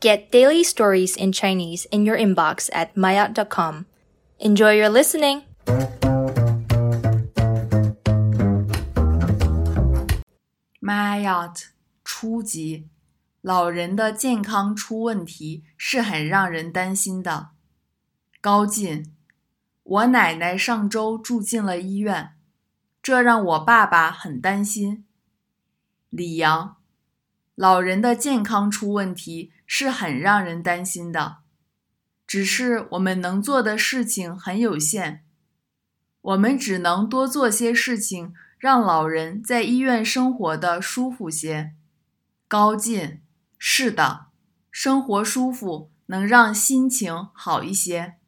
Get daily stories in Chinese in your inbox at maayot.com. Enjoy your listening! maayot 初级，老人的健康出问题是很让人担心的。高进，我奶奶上周住进了医院，这让我爸爸很担心。李阳。老人的健康出问题是很让人担心的，只是我们能做的事情很有限，我们只能多做些事情，让老人在医院生活的舒服些。高进，是的，生活舒服能让心情好一些。